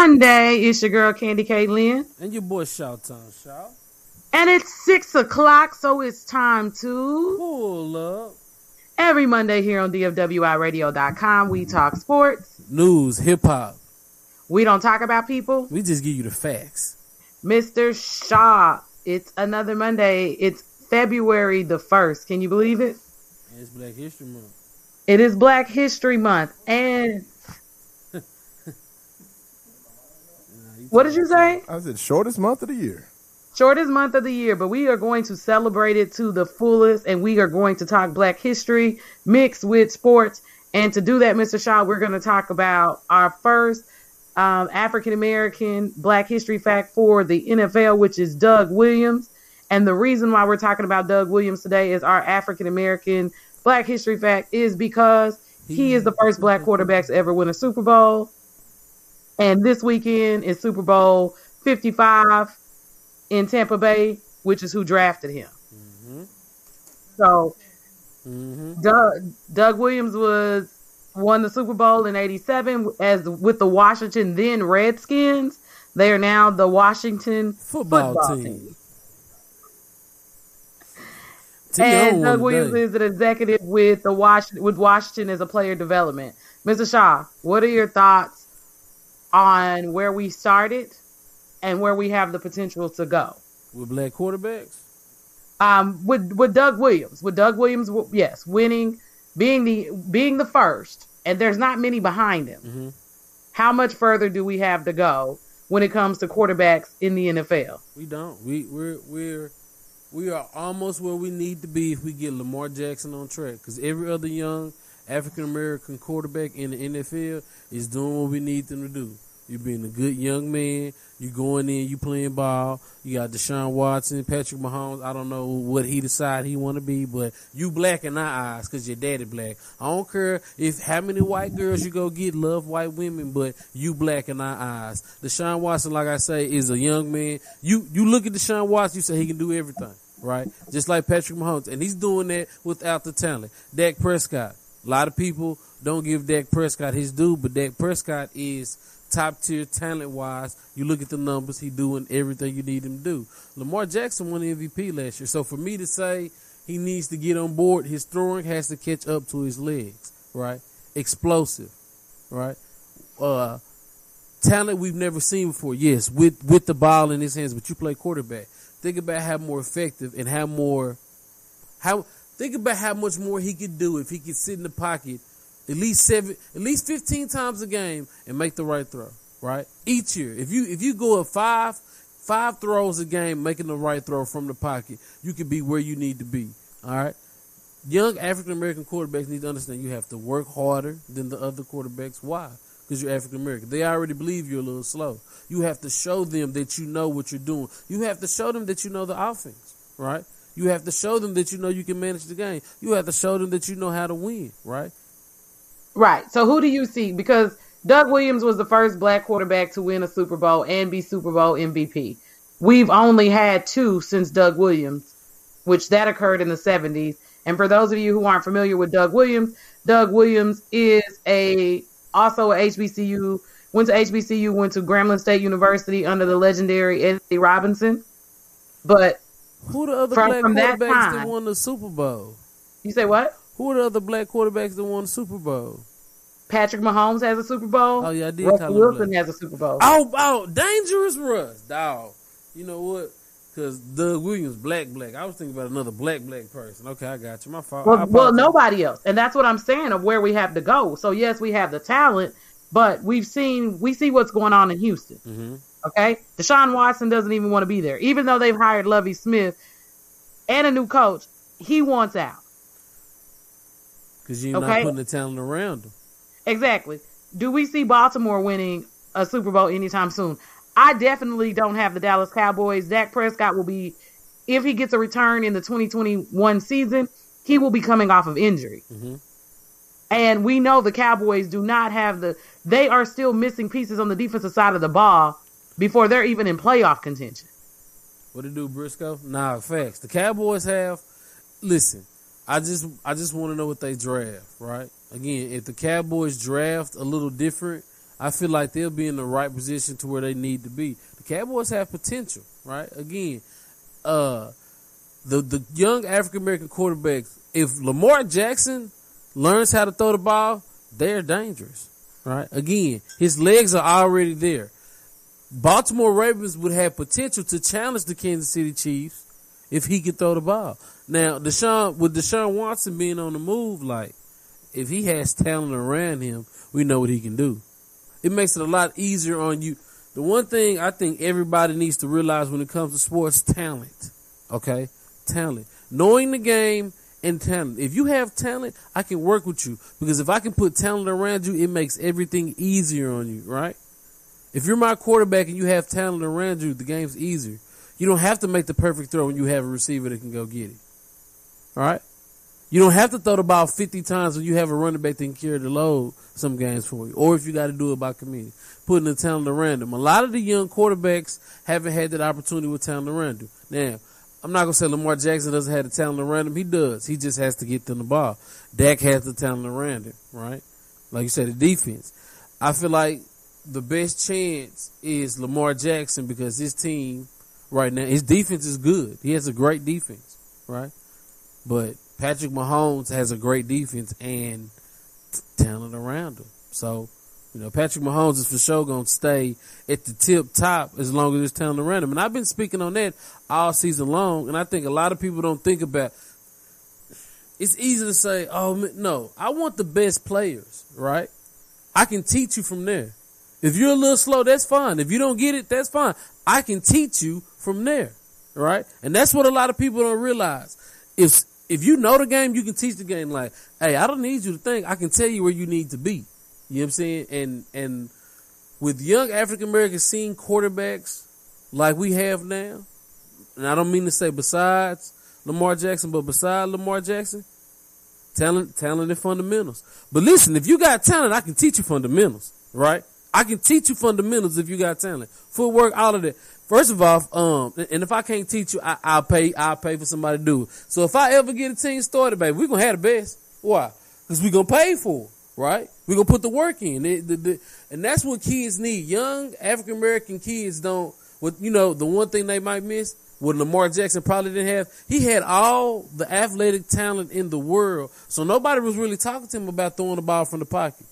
Monday. It's your girl Candy K. Lynn. And your boy Shout Town Shout. And it's six o'clock, so it's time to pull up. Every Monday here on DFWIRadio.com, we talk sports, news, hip hop. We don't talk about people. We just give you the facts. Mr. Shaw, it's another Monday. It's February the 1st. Can you believe it? It's Black History Month. It is Black History Month. And what did you say? I said shortest month of the year. Shortest month of the year, but we are going to celebrate it to the fullest and we are going to talk Black history mixed with sports. And to do that, Mr. Shaw, we're going to talk about our first um, African American Black History fact for the NFL, which is Doug Williams. And the reason why we're talking about Doug Williams today is our African American Black History fact is because he is the first black quarterback to ever win a Super Bowl. And this weekend is Super Bowl 55 in Tampa Bay, which is who drafted him. Mm-hmm. So mm-hmm. Doug, Doug Williams was won the Super Bowl in 87 as with the Washington then Redskins. They are now the Washington football, football team. team. And Doug Williams is an executive with the Washington with Washington as a player development. Mr. Shaw, what are your thoughts on where we started and where we have the potential to go with black quarterbacks? Um, with with Doug Williams, with Doug Williams, yes, winning being the being the first, and there's not many behind him. Mm-hmm. How much further do we have to go when it comes to quarterbacks in the NFL? We don't. We we're we're we are almost where we need to be if we get Lamar Jackson on track. Because every other young African American quarterback in the NFL is doing what we need them to do. You being a good young man. You going in. You playing ball. You got Deshaun Watson, Patrick Mahomes. I don't know what he decide he want to be, but you black in our eyes because your daddy black. I don't care if how many white girls you go get love white women, but you black in our eyes. Deshaun Watson, like I say, is a young man. You you look at Deshaun Watson, you say he can do everything, right? Just like Patrick Mahomes, and he's doing that without the talent. Dak Prescott. A lot of people don't give Dak Prescott his due, but Dak Prescott is top tier talent wise. You look at the numbers, he doing everything you need him to do. Lamar Jackson won MVP last year. So for me to say he needs to get on board, his throwing has to catch up to his legs, right? Explosive, right? Uh, talent we've never seen before. Yes, with with the ball in his hands, but you play quarterback. Think about how more effective and how more how think about how much more he could do if he could sit in the pocket at least seven, at least fifteen times a game and make the right throw. Right each year, if you if you go up five five throws a game, making the right throw from the pocket, you can be where you need to be. All right. Young African American quarterbacks need to understand you have to work harder than the other quarterbacks. Why? Because you're African American. They already believe you're a little slow. You have to show them that you know what you're doing. You have to show them that you know the offense, right? You have to show them that you know you can manage the game. You have to show them that you know how to win, right? Right. So who do you see? Because Doug Williams was the first black quarterback to win a Super Bowl and be Super Bowl MVP. We've only had two since Doug Williams, which that occurred in the 70s. And for those of you who aren't familiar with Doug Williams, Doug Williams is a also a HBCU, went to HBCU, went to Grambling State University under the legendary Eddie Robinson. But who the other from, black from quarterbacks that, that won the Super Bowl? You say what? Who are the other black quarterbacks that won the Super Bowl? Patrick Mahomes has a Super Bowl. Oh yeah, I did. Russell Wilson has a Super Bowl. Oh, oh, dangerous Russ, dog. You know what? Because Doug Williams, black, black. I was thinking about another black, black person. Okay, I got you. My fault. Well, well, nobody else, and that's what I'm saying of where we have to go. So yes, we have the talent, but we've seen we see what's going on in Houston. Mm-hmm. Okay, Deshaun Watson doesn't even want to be there, even though they've hired Lovie Smith and a new coach. He wants out. Because you're okay? not putting the talent around him. Exactly. Do we see Baltimore winning a Super Bowl anytime soon? I definitely don't have the Dallas Cowboys. Dak Prescott will be, if he gets a return in the 2021 season, he will be coming off of injury. Mm-hmm. And we know the Cowboys do not have the, they are still missing pieces on the defensive side of the ball before they're even in playoff contention. What to do, Briscoe? Nah, facts. The Cowboys have, listen, I just I just want to know what they draft, right? Again, if the Cowboys draft a little different, I feel like they'll be in the right position to where they need to be. The Cowboys have potential, right? Again, uh, the the young African American quarterbacks. If Lamar Jackson learns how to throw the ball, they're dangerous, right? Again, his legs are already there. Baltimore Ravens would have potential to challenge the Kansas City Chiefs if he could throw the ball. Now, Deshaun with Deshaun Watson being on the move, like if he has talent around him, we know what he can do. It makes it a lot easier on you. The one thing I think everybody needs to realize when it comes to sports, talent. Okay, talent, knowing the game and talent. If you have talent, I can work with you because if I can put talent around you, it makes everything easier on you, right? If you're my quarterback and you have talent around you, the game's easier. You don't have to make the perfect throw when you have a receiver that can go get it. All right? You don't have to throw the ball 50 times when you have a running back that can carry the load some games for you. Or if you got to do it by committee, putting the talent around them. A lot of the young quarterbacks haven't had that opportunity with talent around them. Now, I'm not going to say Lamar Jackson doesn't have the talent around him. He does. He just has to get them the ball. Dak has the talent around him, right? Like you said, the defense. I feel like the best chance is Lamar Jackson because his team right now, his defense is good. He has a great defense, right? But Patrick Mahomes has a great defense and talent around him. So, you know, Patrick Mahomes is for sure going to stay at the tip top as long as there's talent around him. And I've been speaking on that all season long. And I think a lot of people don't think about it's easy to say, oh, no, I want the best players, right? I can teach you from there. If you're a little slow, that's fine. If you don't get it, that's fine. I can teach you from there, right? And that's what a lot of people don't realize. If if you know the game, you can teach the game. Like, hey, I don't need you to think. I can tell you where you need to be. You know what I'm saying? And and with young African American seeing quarterbacks like we have now, and I don't mean to say besides Lamar Jackson, but beside Lamar Jackson, talent, talent and fundamentals. But listen, if you got talent, I can teach you fundamentals, right? I can teach you fundamentals if you got talent, footwork, all of that. First of all, um, and if I can't teach you, I, will pay. I'll pay for somebody to do it. So if I ever get a team started, baby, we're gonna have the best. Why? Because we gonna pay for it, right? We gonna put the work in, the, the, and that's what kids need. Young African American kids don't. What you know, the one thing they might miss, what Lamar Jackson probably didn't have, he had all the athletic talent in the world. So nobody was really talking to him about throwing the ball from the pocket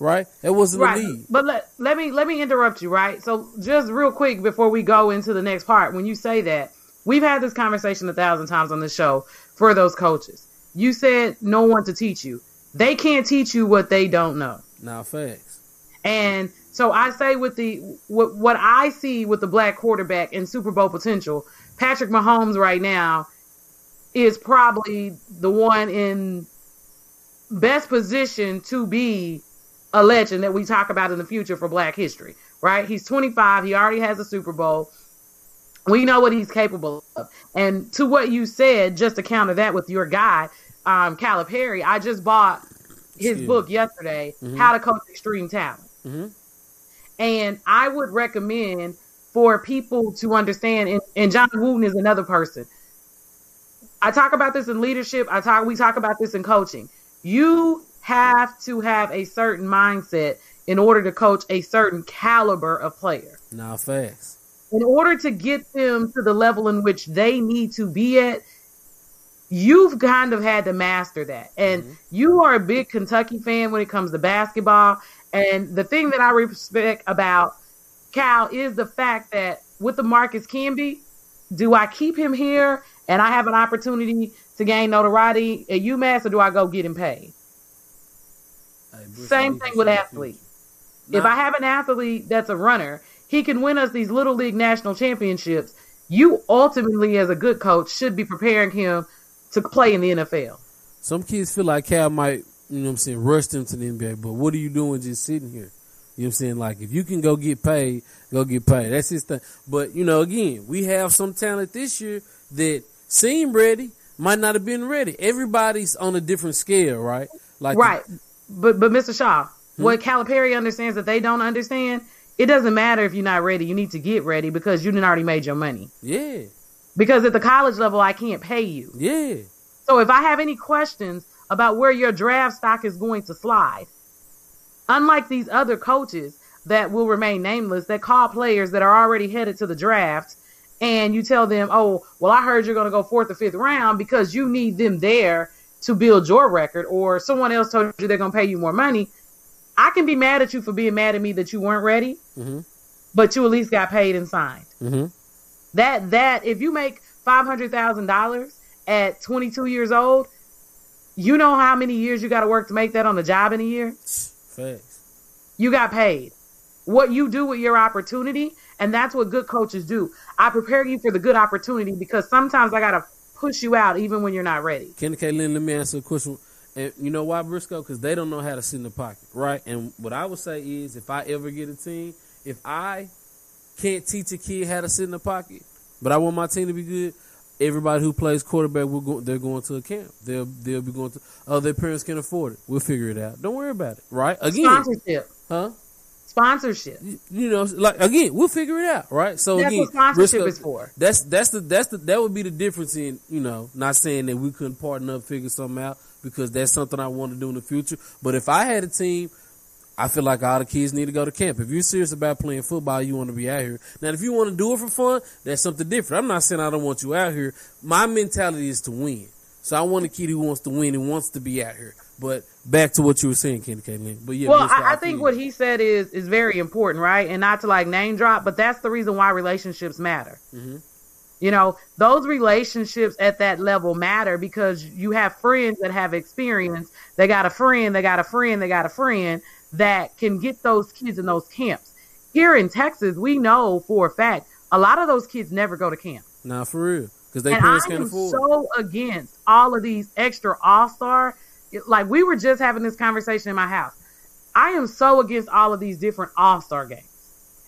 right? It wasn't right. a need. But let, let me let me interrupt you, right? So just real quick before we go into the next part, when you say that, we've had this conversation a thousand times on the show for those coaches. You said no one to teach you. They can't teach you what they don't know. Now facts. And so I say with the what what I see with the black quarterback and Super Bowl potential, Patrick Mahomes right now is probably the one in best position to be a legend that we talk about in the future for Black History, right? He's 25. He already has a Super Bowl. We know what he's capable of. And to what you said, just to counter that with your guy, um, Calipari, I just bought his Excuse book yesterday, mm-hmm. How to Coach Extreme Talent. Mm-hmm. And I would recommend for people to understand, and, and John Wooden is another person. I talk about this in leadership. I talk, we talk about this in coaching. You have to have a certain mindset in order to coach a certain caliber of player. Now, facts. In order to get them to the level in which they need to be at, you've kind of had to master that. And mm-hmm. you are a big Kentucky fan when it comes to basketball. And the thing that I respect about Cal is the fact that with the Marcus Camby, do I keep him here and I have an opportunity to gain notoriety at UMass or do I go get him paid? Same thing with athletes. If I have an athlete that's a runner, he can win us these little league national championships. You ultimately, as a good coach, should be preparing him to play in the NFL. Some kids feel like Cal might, you know what I'm saying, rush them to the NBA, but what are you doing just sitting here? You know what I'm saying? Like, if you can go get paid, go get paid. That's his thing. But, you know, again, we have some talent this year that seem ready, might not have been ready. Everybody's on a different scale, right? Like, right but but Mr. Shaw, hmm? what Calipari understands that they don't understand, it doesn't matter if you're not ready. You need to get ready because you didn't already made your money. Yeah. Because at the college level, I can't pay you. Yeah. So if I have any questions about where your draft stock is going to slide, unlike these other coaches that will remain nameless that call players that are already headed to the draft and you tell them, oh, well, I heard you're going to go fourth or fifth round because you need them there to build your record, or someone else told you they're going to pay you more money. I can be mad at you for being mad at me that you weren't ready, mm-hmm. but you at least got paid and signed. Mm-hmm. That that if you make five hundred thousand dollars at 22 years old, you know how many years you got to work to make that on the job in a year. Facts. You got paid. What you do with your opportunity, and that's what good coaches do. I prepare you for the good opportunity because sometimes I gotta push you out even when you're not ready. Kenny Kaylin, let me answer a question. And you know why, Briscoe? Because they don't know how to sit in the pocket, right? And what I would say is, if I ever get a team, if I can't teach a kid how to sit in the pocket, but I want my team to be good, everybody who plays quarterback, will go, they're going to a camp. They'll they'll be going to. Oh, their parents can afford it. We'll figure it out. Don't worry about it, right? Again, sponsorship, huh? Sponsorship. You know, like again, we'll figure it out, right? So that's again, what sponsorship is for. That's that's the that's the that would be the difference in you know not saying that we couldn't partner up figure something out because that's something I want to do in the future. But if I had a team, I feel like all the kids need to go to camp. If you're serious about playing football, you want to be out here. Now, if you want to do it for fun, that's something different. I'm not saying I don't want you out here. My mentality is to win. So I want a kid who wants to win and wants to be out here. But back to what you were saying, Kenny Caitlin. But yeah, well, I, I think what he said is is very important, right? And not to like name drop, but that's the reason why relationships matter. hmm You know, those relationships at that level matter because you have friends that have experience. They got a friend, they got a friend, they got a friend that can get those kids in those camps. Here in Texas, we know for a fact a lot of those kids never go to camp. Nah, for real, because they and parents I can't am afford. so against all of these extra all star. Like we were just having this conversation in my house. I am so against all of these different all star games,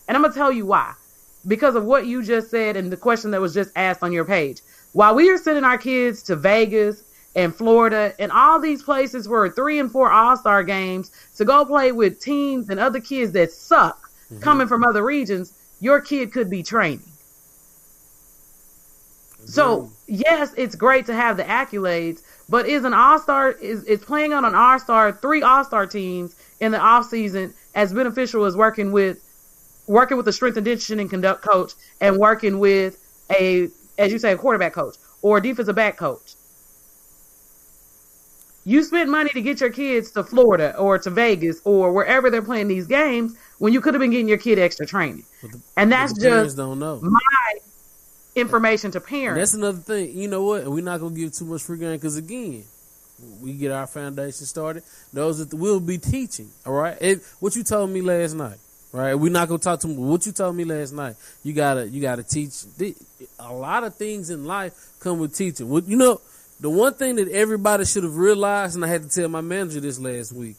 and I'm gonna tell you why. Because of what you just said and the question that was just asked on your page. While we are sending our kids to Vegas and Florida and all these places where three and four all star games to go play with teams and other kids that suck Mm-hmm. coming from other regions, your kid could be training. So yes, it's great to have the accolades, but is an all star is is playing on an all star three all star teams in the off season as beneficial as working with working with a strength and conditioning conduct coach and working with a as you say a quarterback coach or a defensive back coach. You spent money to get your kids to Florida or to Vegas or wherever they're playing these games when you could have been getting your kid extra training. The- And that's just don't know. my information to parents. that's another thing. You know what? We're not gonna give too much free game because again, we get our foundation started. Those that we'll be teaching. All right. If, what you told me last night. Right. We're not gonna talk to them. What you told me last night. You gotta you gotta teach. A lot of things in life come with teaching. What you know. The one thing that everybody should have realized, and I had to tell my manager this last week,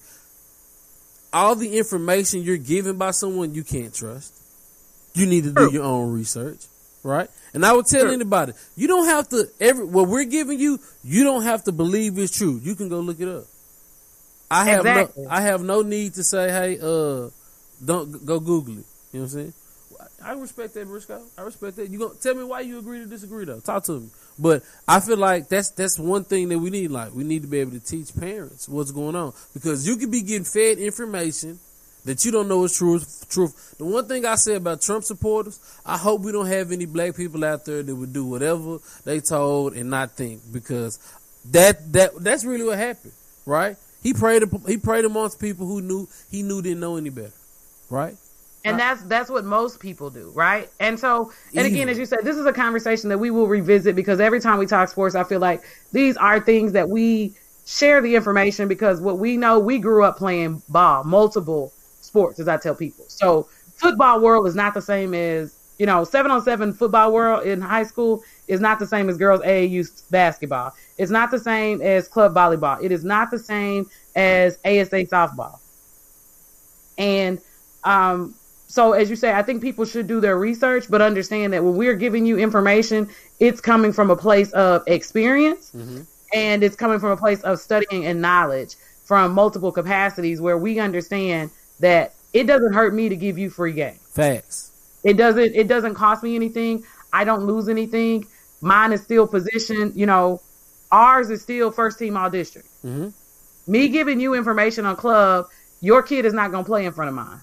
all the information you're given by someone you can't trust. You need to do your own research, right? And I would tell True. anybody, you don't have to every what we're giving you, you don't have to believe it's true. You can go look it up. I have Exactly. no I have no need to say, hey, uh, don't go Google it. You know what I'm saying? I respect that, Briscoe. I respect that. You go tell me why you agree to disagree though. Talk to me. But I feel like that's that's one thing that we need. Like we need to be able to teach parents what's going on because you could be getting fed information that you don't know is true. Truth. The one thing I say about Trump supporters, I hope we don't have any black people out there that would do whatever they told and not think because that that that's really what happened, right? He prayed he prayed amongst people who knew he knew didn't know any better, right? And that's that's what most people do, right? And so, and again, as you said, this is a conversation that we will revisit because every time we talk sports, I feel like these are things that we share the information because what we know, we grew up playing ball, multiple sports, as I tell people. So, football world is not the same as you know, seven on seven football world in high school is not the same as girls AAU basketball. It's not the same as club volleyball. It is not the same as ASA softball. And um, so, as you say, I think people should do their research, but understand that when we're giving you information, it's coming from a place of experience and it's coming from a place of studying and knowledge from multiple capacities where we understand that it doesn't hurt me to give you free game. Facts. It doesn't it doesn't cost me anything. I don't lose anything. Mine is still positioned, you know, ours is still first team all district. hmm Me giving you information on club, your kid is not going to play in front of mine.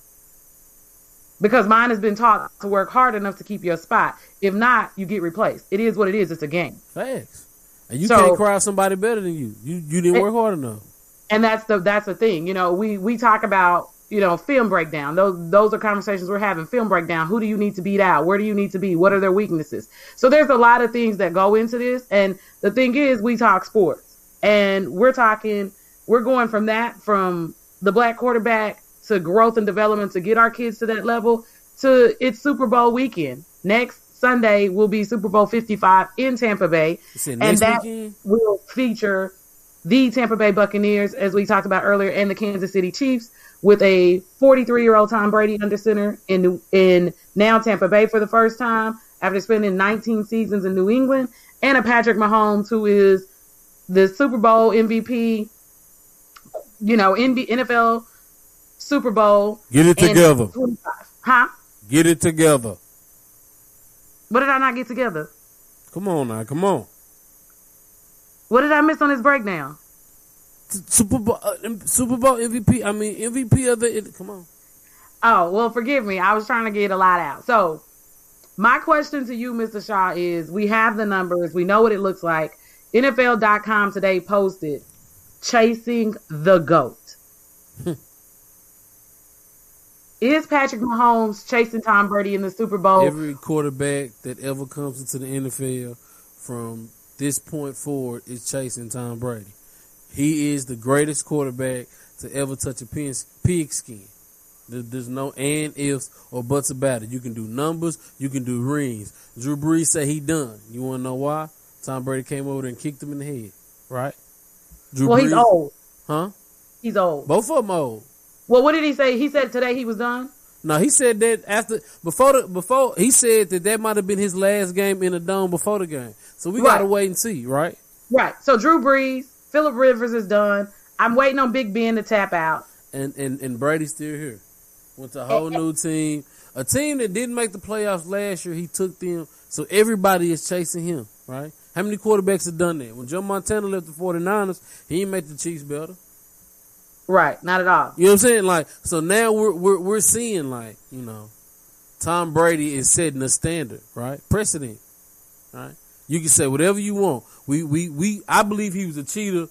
because mine has been taught to work hard enough to keep your spot. If not, you get replaced. It is what it is. It's a game. Facts. And you So- can't cry somebody better than you. You you didn't work hard enough. and that's the that's the thing you know we we talk about you know film breakdown. Those those are conversations we're having. Film breakdown. Who do you need to beat out? Where do you need to be? What are their weaknesses? So there's a lot of things that go into this. And the thing is we talk sports. And we're talking we're going from that from the black quarterback to growth and development to get our kids to that level to it's super bowl weekend. Next sunday will be super bowl 55 in tampa bay. And that weekend? will feature the Tampa Bay Buccaneers, as we talked about earlier, and the Kansas City Chiefs, with a 43 year old Tom Brady under center in in now Tampa Bay for the first time after spending 19 seasons in New England, and a Patrick Mahomes who is the Super Bowl MVP, you know, NFL Super Bowl. Get it together. Huh? Get it together. What did I not get together? Come on now, come on. What did I miss on this breakdown? Super Bowl, uh, Super Bowl MVP. I mean MVP of the. Come on. Oh, well, forgive me. I was trying to get a lot out. So, my question to you, Mr. Shaw, is we have the numbers. We know what it looks like. NFL.com today posted chasing the GOAT. is Patrick Mahomes chasing Tom Brady in the Super Bowl? Every quarterback that ever comes into the NFL from this point forward is chasing Tom Brady. He is the greatest quarterback to ever touch a pin, pig There's no and ifs or buts about it. You can do numbers, you can do rings. Drew Brees said he done. You want to know why? Tom Brady came over there and kicked him in the head, right? Drew well, he's old. huh? He's old. Both of them old. Well, what did he say? He said today he was done. No, he said that after before the before he said that that might have been his last game in the dome before the game. So we gotta wait and see, right? Right. So Drew Brees, Philip Rivers is done. I'm waiting on Big Ben to tap out. And and and Brady's still here. Went to a whole new team, a team that didn't make the playoffs last year. He took them, so everybody is chasing him, right? How many quarterbacks have done that? When Joe Montana left the 49ers, he didn't make the Chiefs better. Right. Not at all. You know what I'm saying? Like, so now we're we're we're seeing like, you know, Tom Brady is setting a standard, right? Precedent, right? You can say whatever you want. We we we. I believe he was a cheater.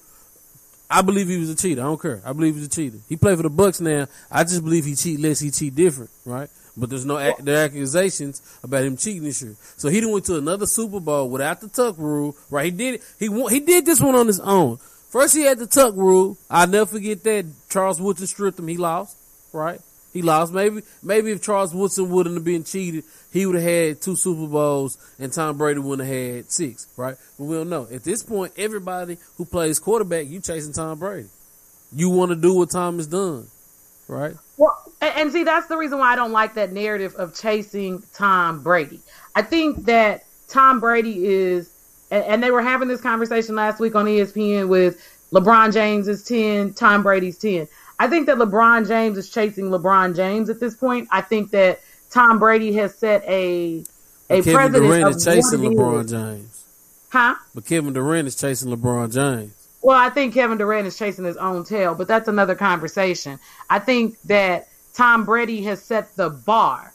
I believe he was a cheater. I don't care. I believe he was a cheater. He played for the Bucs now. I just believe he cheat less. He cheat different, right? But there's no there accusations about him cheating this year. So he went to another Super Bowl without the tuck rule, right? He did it. He he did this one on his own. First he had the tuck rule. I'll never forget that. Charles Woodson stripped him. He lost, right? He lost. Maybe maybe if Charles Woodson wouldn't have been cheated, he would have had two Super Bowls and Tom Brady wouldn't have had six, right? But we don't know. At this point, everybody who plays quarterback, you chasing Tom Brady. You want to do what Tom has done, right? Well, and, see, that's the reason why I don't like that narrative of chasing Tom Brady. I think that Tom Brady is, and, and they were having this conversation last week on ESPN with LeBron James is 10, Tom Brady's 10. I think that LeBron James is chasing LeBron James at this point. I think that Tom Brady has set a a Kevin precedent Durant of is chasing LeBron is. James, Huh? but Kevin Durant is chasing LeBron James. Well, I think Kevin Durant is chasing his own tail, but that's another conversation. I think that Tom Brady has set the bar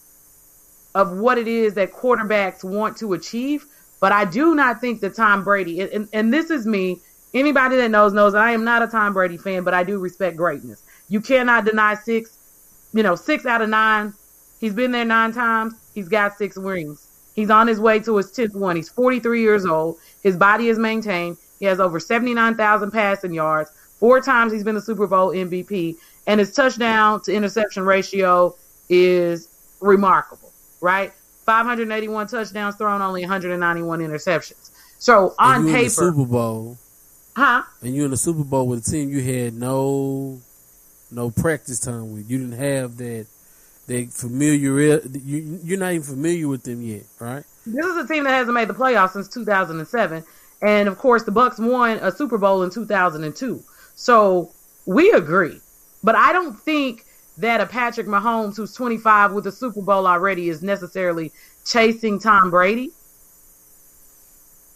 of what it is that quarterbacks want to achieve, but I do not think that Tom Brady, and, and this is me, anybody that knows knows I am not a Tom Brady fan, but I do respect greatness. You cannot deny six, you know, six out of nine. He's been there nine times. He's got six rings. He's on his way to his 10th one. He's 43 years old. His body is maintained. He has over 79,000 passing yards. Four times he's been a Super Bowl MVP. And his touchdown to interception ratio is remarkable, right? 581 touchdowns thrown, only 191 interceptions. So on and you in the paper, Super Bowl, huh? and you in the Super Bowl with a team you had no no practice time with. You didn't have that that familiar. You, you're not even familiar with them yet, right? This is a team that hasn't made the playoffs since 2007, and of course the Bucs won a Super Bowl in 2002. So we agree, but I don't think that a Patrick Mahomes who's 25 with a Super Bowl already is necessarily chasing Tom Brady.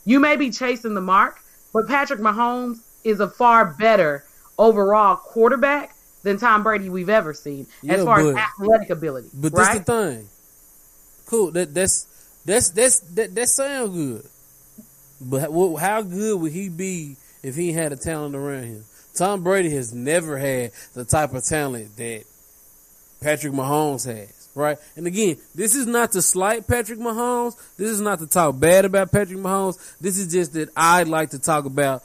You may be chasing the mark, but Patrick Mahomes is a far better overall quarterback than Tom Brady we've ever seen Yeah, as far as athletic ability. But right? that's the thing. Cool. That that's that's that's that that sound good. But how, how good would he be if he had a talent around him? Tom Brady has never had the type of talent that Patrick Mahomes has, right? And again, this is not to slight Patrick Mahomes. This is not to talk bad about Patrick Mahomes. This is just that I like to talk about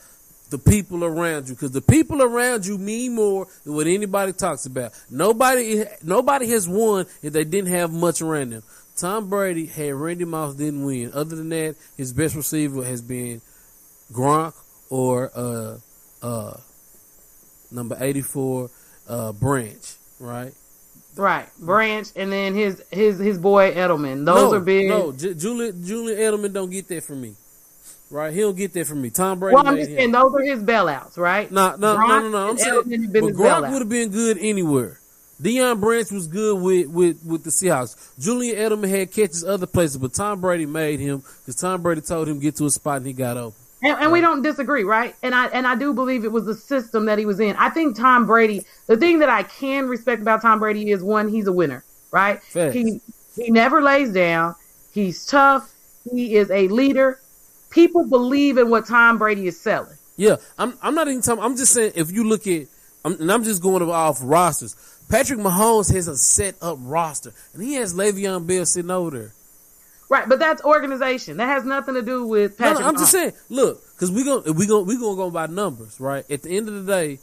the people around you because the people around you mean more than what anybody talks about. Nobody, nobody has won if they didn't have much around them. Tom Brady had Randy Moss didn't win. Other than that, his best receiver has been Gronk or uh uh number eighty four uh Branch, right? right, Branch, and then his his his boy Edelman. Those no, are big. No, J- Julian Julian Edelman don't get that from me. Right? He don't get that from me. Tom Brady well, I'm just him. saying those are his bailouts, right? No, no, no, Gronk no, no. I'm saying, Edelman have been but Gronk would have been good anywhere. Deion Branch was good with, with, with the Seahawks. Julian Edelman had catches other places, but Tom Brady made him because Tom Brady told him get to a spot and he got open. And, and we don't disagree, right? And I and I do believe it was the system that he was in. I think Tom Brady. The thing that I can respect about Tom Brady is one, he's a winner, right? Facts. He he never lays down. He's tough. He is a leader. People believe in what Tom Brady is selling. Yeah, I'm. I'm not even talking. I'm just saying if you look at, I'm, and I'm just going off rosters. Patrick Mahomes has a set up roster, and he has Le'Veon Bell sitting over there. Right, but that's organization. That has nothing to do with Patrick. no, I'm just saying. Look, because we gonna we gonna we gonna go by numbers, right? At the end of the day,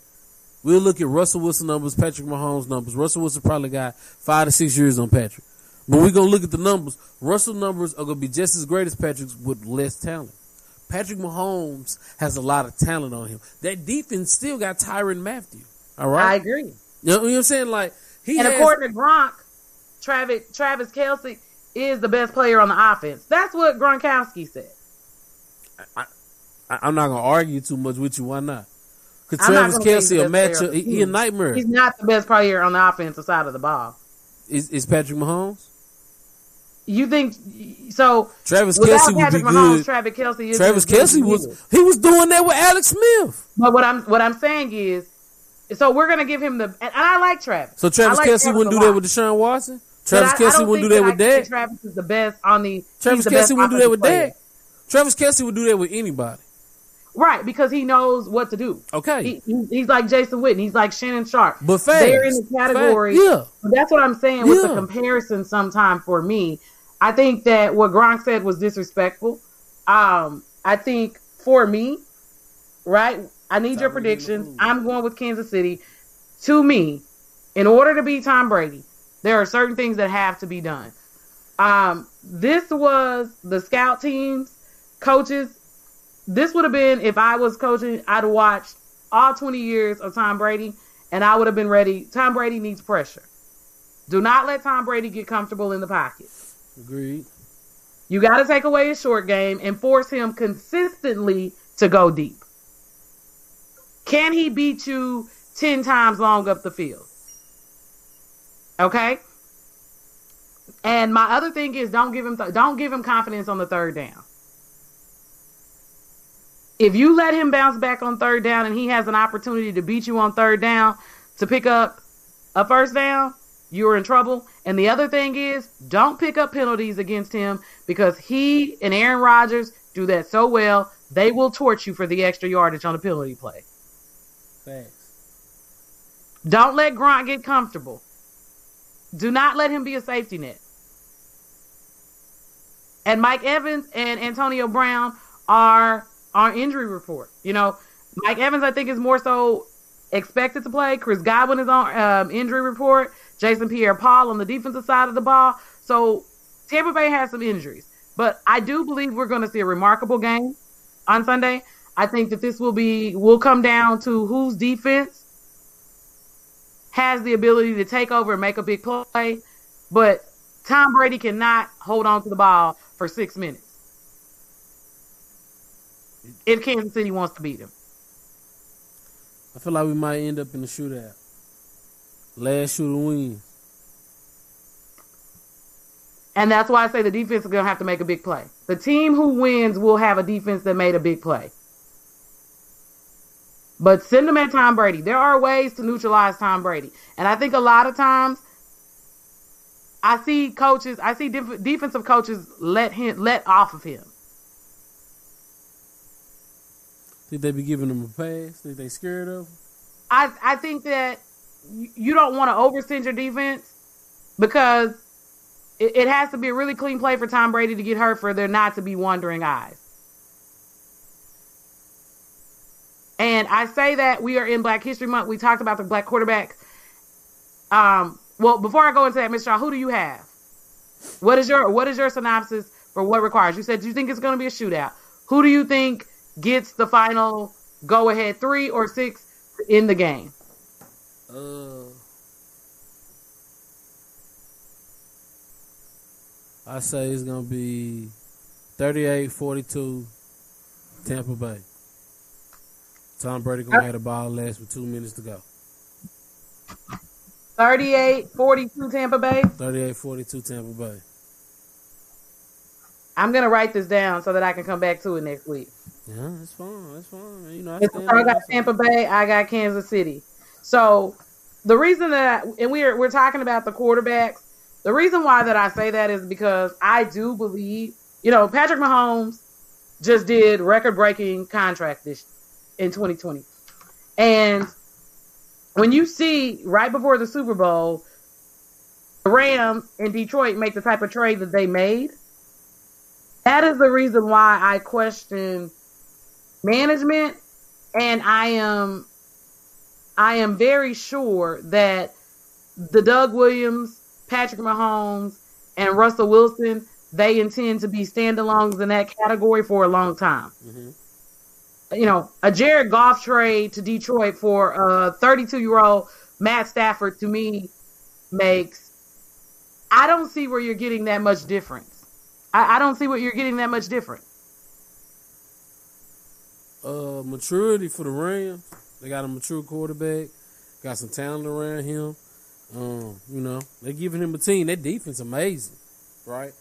we'll look at Russell Wilson numbers, Patrick Mahomes numbers. Russell Wilson probably got five to six years on Patrick, but we're gonna look at the numbers. Russell numbers are gonna be just as great as Patrick's with less talent. Patrick Mahomes has a lot of talent on him. That defense still got Tyrann Mathieu. All right. I agree. you know, what I'm saying? Like he And has, according to Gronk, Travis Travis Kelce is the best player on the offense. That's what Gronkowski said. I, I'm not gonna argue too much with you. Why not? Because not Travis gonna say he's Kelce a matchup. He, he a nightmare. He's not the best player on the offensive side of the ball. Is, is Patrick Mahomes? You think so? Travis Kelce would be Mahomes, good. Travis Kelce is Travis Kelce was is. he was doing that with Alex Smith. But what I'm what I'm saying is, so we're gonna give him the. And I like Travis. So Travis like Kelce Travis wouldn't do that with Deshaun Watson. Travis I- I Kelce don't wouldn't do think that with I Dak. Travis is the best on the. Travis Kelce wouldn't do that with player. Dak. Travis Kelce would do that with anybody. Right, because he knows what to do. Okay, He, he- he's like Jason Witten. He's like Shannon Sharpe. but. They're in the category. Yeah, But that's what I'm saying with the comparison. Sometime for me, I think that what Gronk said was disrespectful. Um, I think for me, right? I need your Time to get in the predictions. I'm going with Kansas City. To me, in order to be Tom Brady, there are certain things that have to be done. Um, this was the scout teams, coaches. This would have been if I was coaching, I'd have watched all 20 years of Tom Brady, and I would have been ready. Tom Brady needs pressure. Do not let Tom Brady get comfortable in the pocket. Agreed. You got to take away his short game and force him consistently to go deep. Can he beat you 10 times long up the field? Okay? And my other thing is don't give him th- don't give him confidence on the third down. If you let him bounce back on third down and he has an opportunity to beat you on third down to pick up a first down, you're in trouble. And the other thing is, don't pick up penalties against him because he and Aaron Rodgers do that so well. They will torch you for the extra yardage on a penalty play. Thanks. Don't let Grant get comfortable. Do not let him be a safety net. And Mike Evans and Antonio Brown are on injury report. You know, Mike Evans, I think, is more so expected to play. Chris Godwin is on um, injury report. Jason Pierre-Paul on the defensive side of the ball. So Tampa Bay has some injuries, but I do believe we're going to see a remarkable game on Sunday. I think that this will be will come down to whose defense has the ability to take over and make a big play, but Tom Brady cannot hold on to the ball for six minutes if Kansas City wants to beat him. I feel like we might end up in a shootout. Last shooter win. And that's why I say the defense is going to have to make a big play. The team who wins will have a defense that made a big play. but send them at Tom Brady. There are ways to neutralize Tom Brady, and I think a lot of times I see coaches, I see def- defensive coaches let him let off of him. Think they be giving him a pass? Think they scared of him? I I think that you don't want to overextend your defense because it, it has to be a really clean play for Tom Brady to get hurt for there not to be wandering eyes. And I say that we are in Black History Month. We talked about the black quarterback. Um, well, before I go into that, Mr. Shaw, who do you have? What is your what is your synopsis for what requires? You said do you think it's going to be a shootout. Who do you think gets the final go ahead three or six in the game? Uh, I say it's gonna be 38-42 Tampa Bay. Tom Brady gonna have the ball last with two minutes to go. 38-42 Tampa Bay. 38-42 Tampa Bay. I'm gonna write this down so that I can come back to it next week. Yeah, that's fine. That's fine. You know, I, I got. Tampa Bay, I got Kansas City. So the reason that and we're we're talking about the quarterbacks. The reason why that I say that is because I do believe, you know, Patrick Mahomes just did record breaking contract this in 2020. And when you see right before the Super Bowl, the Rams in Detroit make the type of trade that they made, that is the reason why I question management and I am I am very sure that the Doug Williams, Patrick Mahomes, and Russell Wilson, they intend to be standalones in that category for a long time. Mhm. You know, a Jared Goff trade to Detroit for a 32 year old Matt Stafford to me makes. I don't see where you're getting that much difference. I, I don't see what you're getting that much different. uh, maturity for the Rams. They got a mature quarterback, got some talent around him. Um, you know, they giving him a team. That defense amazing, right?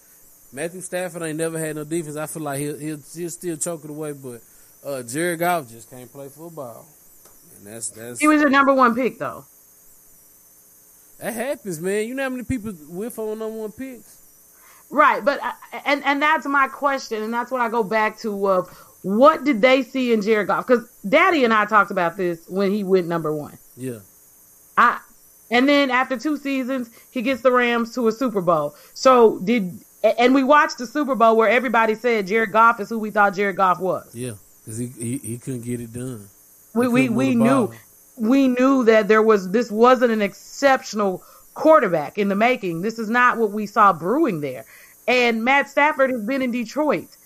Matthew Stafford ain't never had no defense. I feel like he'll he'll, he'll still choke it away, but uh, Jared Goff just can't play football, and that's that's He was your number one pick, though. that happens, man. You know how many people whiff on number one picks? Right, but and and that's my question, and that's what I go back to of what did they see in Jared Goff? Because Daddy and I talked about this when he went number one. Yeah, I and then after two seasons, he gets the Rams to a Super Bowl. So did and we watched the Super Bowl where everybody said Jared Goff is who we thought Jared Goff was. yeah, because he, he he couldn't get it done. We He we, we knew we knew that there was this wasn't an exceptional quarterback in the making. This is not what we saw brewing there. And Matt Stafford has been in Detroit.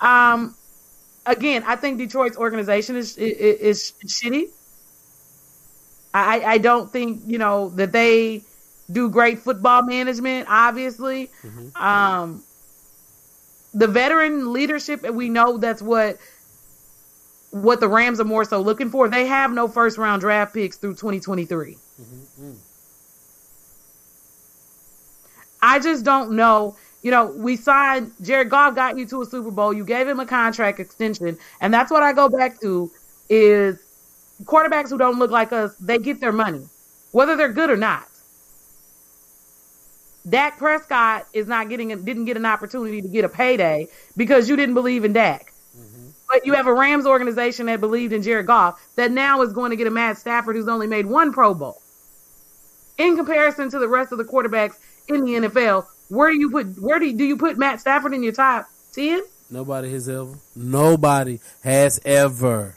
Um, again, I think Detroit's organization is is, is shitty. I I don't think you know that they do great football management. Obviously, Mhm. um, the veteran leadership, and we know that's what what the Rams are more so looking for. They have no first round draft picks through 2023. Mhm. I just don't know. You know, we signed Jared Goff got you to a Super Bowl. You gave him a contract extension, and that's what I go back to is quarterbacks who don't look like us, they get their money, whether they're good or not. Dak Prescott is not getting a, didn't get an opportunity to get a payday because you didn't believe in Dak. Mm-hmm. But you have a Rams organization that believed in Jared Goff that now is going to get a Matt Stafford who's only made one Pro Bowl. In comparison to the rest of the quarterbacks in the NFL, where do you put where do you, do you put Matt Stafford in your top ten? Nobody has ever. Nobody has ever.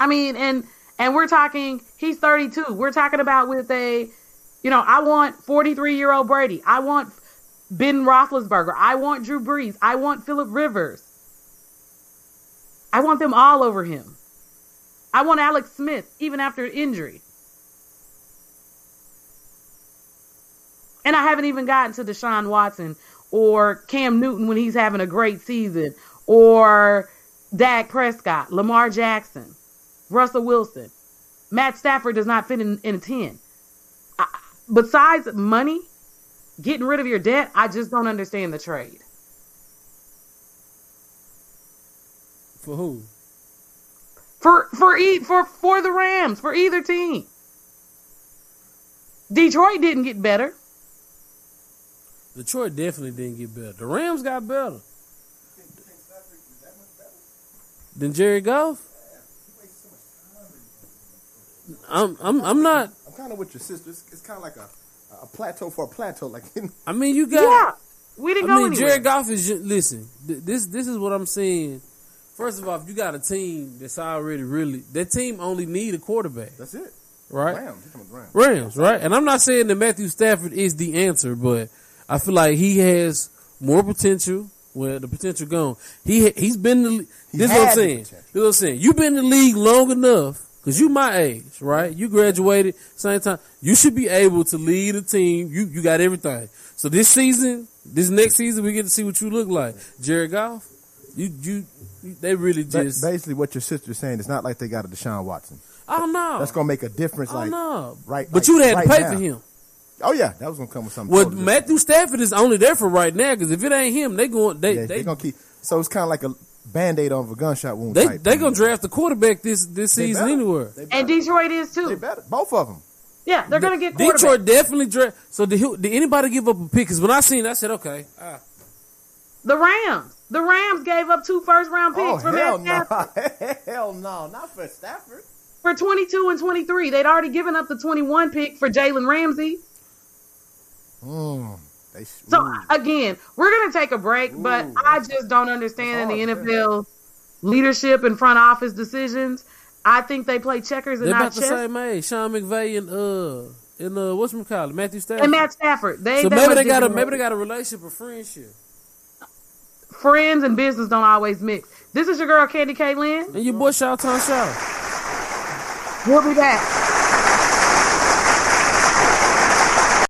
I mean, and and we're talking he's 32. We're talking about with a, you know, I want 43 year old Brady. I want Ben Roethlisberger. I want Drew Brees. I want Philip Rivers. I want them all over him. I want Alex Smith even after injury. And I haven't even gotten to Deshaun Watson or Cam Newton when he's having a great season or Dak Prescott, Lamar Jackson, Russell Wilson. Matt Stafford does not fit in, in a 10. I, besides money, getting rid of your debt, I just don't understand the trade. For who? For for e for for the Rams for either team. Detroit didn't get better. Detroit definitely didn't get better. The Rams got better. Than Jared Goff? I'm I'm I'm not I'm kind of with your sister. It's, it's kind of like a, a plateau for a plateau. Like I mean you got Yeah, we didn't I go mean, anywhere. Jared Goff is listen. th- This this is what I'm saying. First of all, if you got a team that's already really that team only need a quarterback, that's it. right? Rams. You're talking about Rams. Rams, right? And I'm not saying that Matthew Stafford is the answer, but I feel like he has more potential. Well, the potential gone. He he's been the. He This is what I'm saying. This is what I'm saying. You've been in the league long enough because you my age, right? You graduated same time. You should be able to lead a team. You you got everything. So this season, this next season, we get to see what you look like. Jared Goff, you you, you they really Ba- just. basically, what your sister's saying, it's not like they got a Deshaun Watson. I don't know. That's gonna make a difference. I Like, don't know. right- But like you'd have right to pay now. for him. Oh yeah, that was gonna come with something. Well, totally Matthew Stafford is only there for right now because if it ain't him, they going they. Yeah, they they gonna keep. So it's kind of like a band aid on a gunshot wound. they type they gonna draft the quarterback this this They season better. anywhere. They and. Detroit is too. They too. better. Both of them. Yeah, they're gonna get quarterback. Detroit definitely draft. So did, he- did anybody give up a pick? Because when I seen, it, I said, okay, ah, The Rams. The Rams gave up two first round picks Oh for hell Matt no! Stafford hell no! Not for Stafford. for 22 and 23. They'd already given up the 21 pick for Jalen Ramsey. Mm. So ooh. again, we're gonna take a break, but I just don't understand in the NFL leadership and front office decisions. I think they play checkers and they not about the same age. Sean McVay and uh and uh what's call it Matthew Stafford. And Matt Stafford, they so they maybe they got a maybe they got a relationship or friendship. friends and business don't always mix. This is your girl Candy K. Lynn. And your boy Shawtown Shaw. We'll be back.